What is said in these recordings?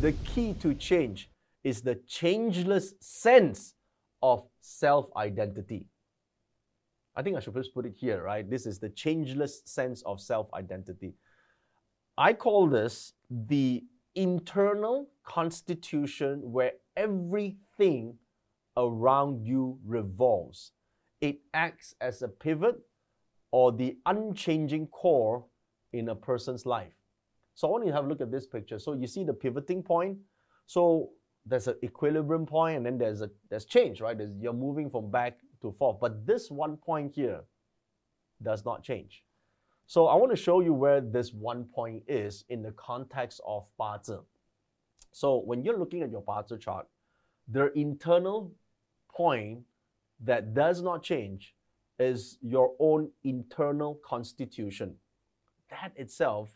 the key to change is the changeless sense of self identity. I think I should just put it here, right? This is the changeless sense of self identity. I call this the internal constitution where everything around you revolves. It acts as a pivot or the unchanging core in a person's life. So I want you to have a look at this picture. So you see the pivoting point. So there's an equilibrium point and then there's a there's change, right? There's, you're moving from back to forth. But this one point here does not change. So I want to show you where this one point is in the context of Ba So when you're looking at your Ba chart, their internal point that does not change is your own internal constitution. That itself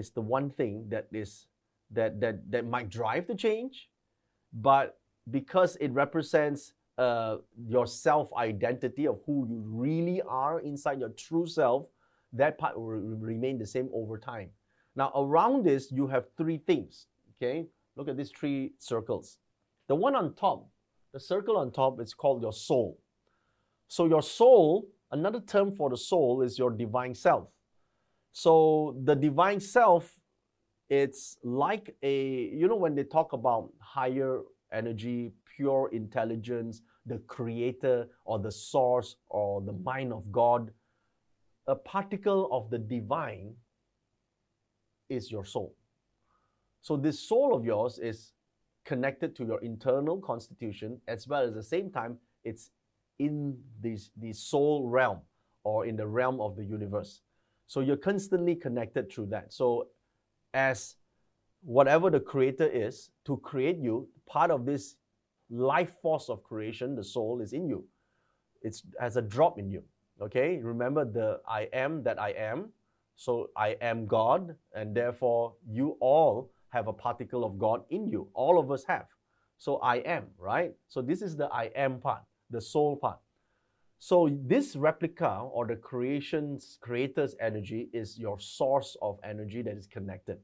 is the one thing that is that that that might drive the change, but because it represents uh, your self identity of who you really are inside your true self, that part will remain the same over time. Now, around this, you have three things. Okay, look at these three circles. The one on top, the circle on top, is called your soul. So, your soul, another term for the soul is your divine self. So, the divine self, it's like a, you know, when they talk about higher energy, pure intelligence, the creator or the source or the mind of God, a particle of the divine is your soul. So, this soul of yours is connected to your internal constitution as well as the same time it's in this, the soul realm or in the realm of the universe. So, you're constantly connected through that. So, as whatever the creator is to create you, part of this life force of creation, the soul, is in you. It has a drop in you. Okay? Remember the I am that I am. So I am God, and therefore you all have a particle of God in you. All of us have. So I am, right? So this is the I am part, the soul part. So this replica or the creation's creator's energy is your source of energy that is connected.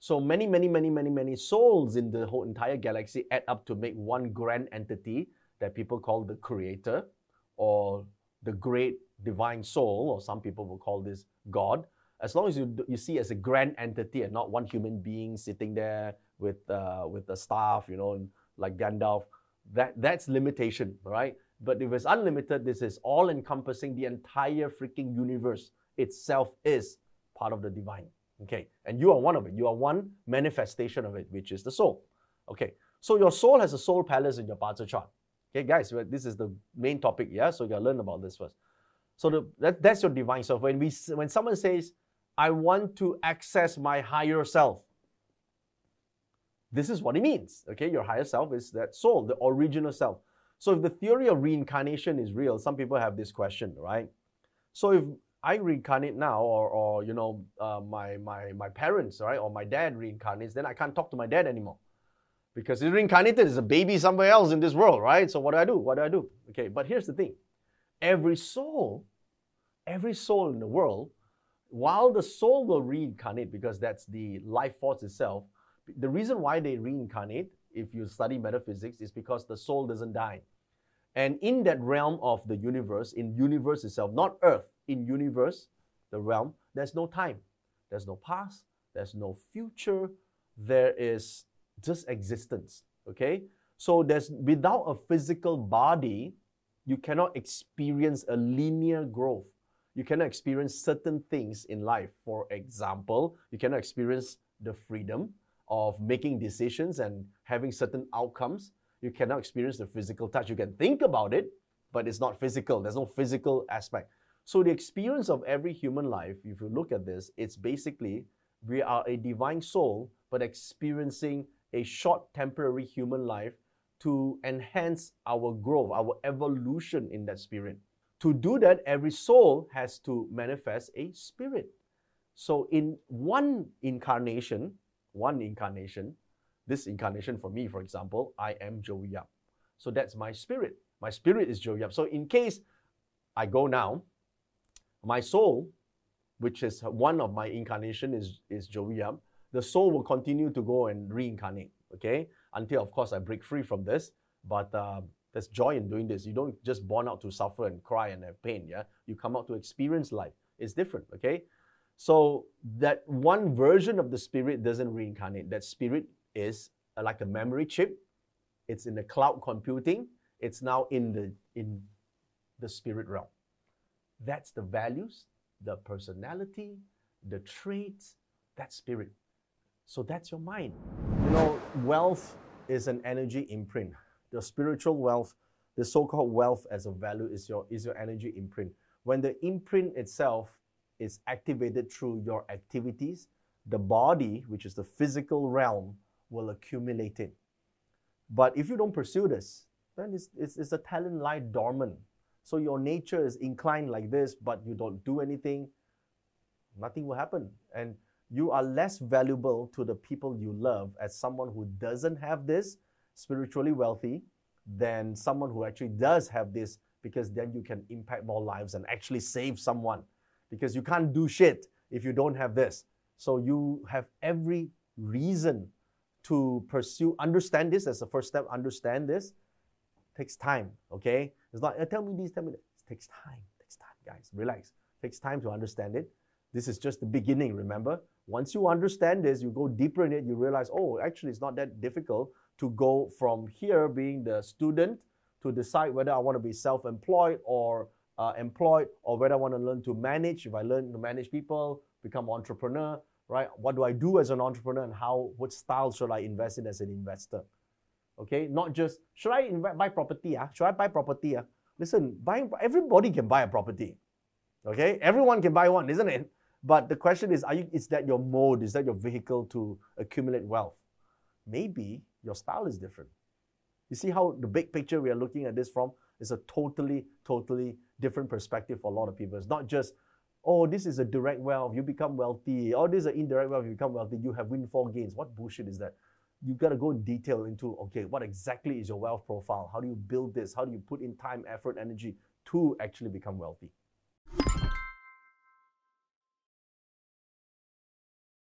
So many, many, many, many, many souls in the whole entire galaxy add up to make one grand entity that people call the creator or the great divine soul, or some people will call this God. As long as you, you see as a grand entity and not one human being sitting there with, uh, with the staff, you know, like Gandalf, that, that's limitation, right? But if it's unlimited, this is all encompassing the entire freaking universe itself is part of the divine. Okay, and you are one of it. You are one manifestation of it, which is the soul. Okay, so your soul has a soul palace in your Bazi chart. Okay, guys, this is the main topic, yeah? So you gotta learn about this first. So the, that, that's your divine self. When, we, when someone says, I want to access my higher self, this is what it means. Okay, your higher self is that soul, the original self. So if the theory of reincarnation is real, some people have this question, right? So if I reincarnate now, or, or you know, uh, my, my, my parents, right, or my dad reincarnates, then I can't talk to my dad anymore. Because he's reincarnated as a baby somewhere else in this world, right? So what do I do? What do I do? Okay, but here's the thing. Every soul, every soul in the world, while the soul will reincarnate because that's the life force itself, the reason why they reincarnate, if you study metaphysics, is because the soul doesn't die. And in that realm of the universe, in universe itself, not earth, in universe, the realm, there's no time. There's no past, there's no future, there is just existence. Okay? So there's without a physical body, you cannot experience a linear growth. You cannot experience certain things in life. For example, you cannot experience the freedom of making decisions and having certain outcomes. You cannot experience the physical touch. You can think about it, but it's not physical. There's no physical aspect. So the experience of every human life, if you look at this, it's basically we are a divine soul, but experiencing a short temporary human life to enhance our growth, our evolution in that spirit. To do that, every soul has to manifest a spirit. So in one incarnation, one incarnation, this incarnation for me, for example, I am Joey Yap. So that's my spirit. My spirit is Joey Yap. So in case I go now my soul, which is one of my incarnation, is, is Joey Yap. the soul will continue to go and reincarnate, okay? Until, of course, I break free from this. But uh, there's joy in doing this. You don't just born out to suffer and cry and have pain, yeah? You come out to experience life. It's different, okay? So that one version of the spirit doesn't reincarnate. That spirit is uh, like a memory chip. It's in the cloud computing. It's now in the in the spirit realm. That's the values, the personality, the traits, that spirit. So that's your mind. You know, wealth is an energy imprint. The spiritual wealth, the so-called wealth as a value is your is your energy imprint. When the imprint itself is activated through your activities, the body, which is the physical realm, will accumulate it. But if you don't pursue this, then it's, it's, it's a talent lie dormant. So your nature is inclined like this, but you don't do anything, nothing will happen. And you are less valuable to the people you love as someone who doesn't have this spiritually wealthy than someone who actually does have this because then you can impact more lives and actually save someone because you can't do shit if you don't have this. So you have every reason to pursue, understand this as the first step, understand this. It takes time, okay? It's not, uh, tell me this, tell me that. It takes time, it takes time, guys. Relax. It takes time to understand it. This is just the beginning, remember? Once you understand this, you go deeper in it, you realize, oh, actually, it's not that difficult to go from here being the student to decide whether I want to be self employed or uh, employed or whether I want to learn to manage. If I learn to manage people, become entrepreneur, right? What do I do as an entrepreneur and how, what style should I invest in as an investor? Okay, not just, should I invest, buy property? Uh? Should I buy property? Uh? Listen, buying, everybody can buy a property. Okay, everyone can buy one, isn't it? But the question is, are you, is that your mode? Is that your vehicle to accumulate wealth? Maybe your style is different. You see how the big picture we are looking at this from is a totally, totally different perspective for a lot of people. It's not just, oh, this is a direct wealth, you become wealthy. Oh, this is an indirect wealth, you become wealthy, you have windfall gains. What bullshit is that? You've got to go in detail into, okay, what exactly is your wealth profile? How do you build this? How do you put in time, effort, energy to actually become wealthy?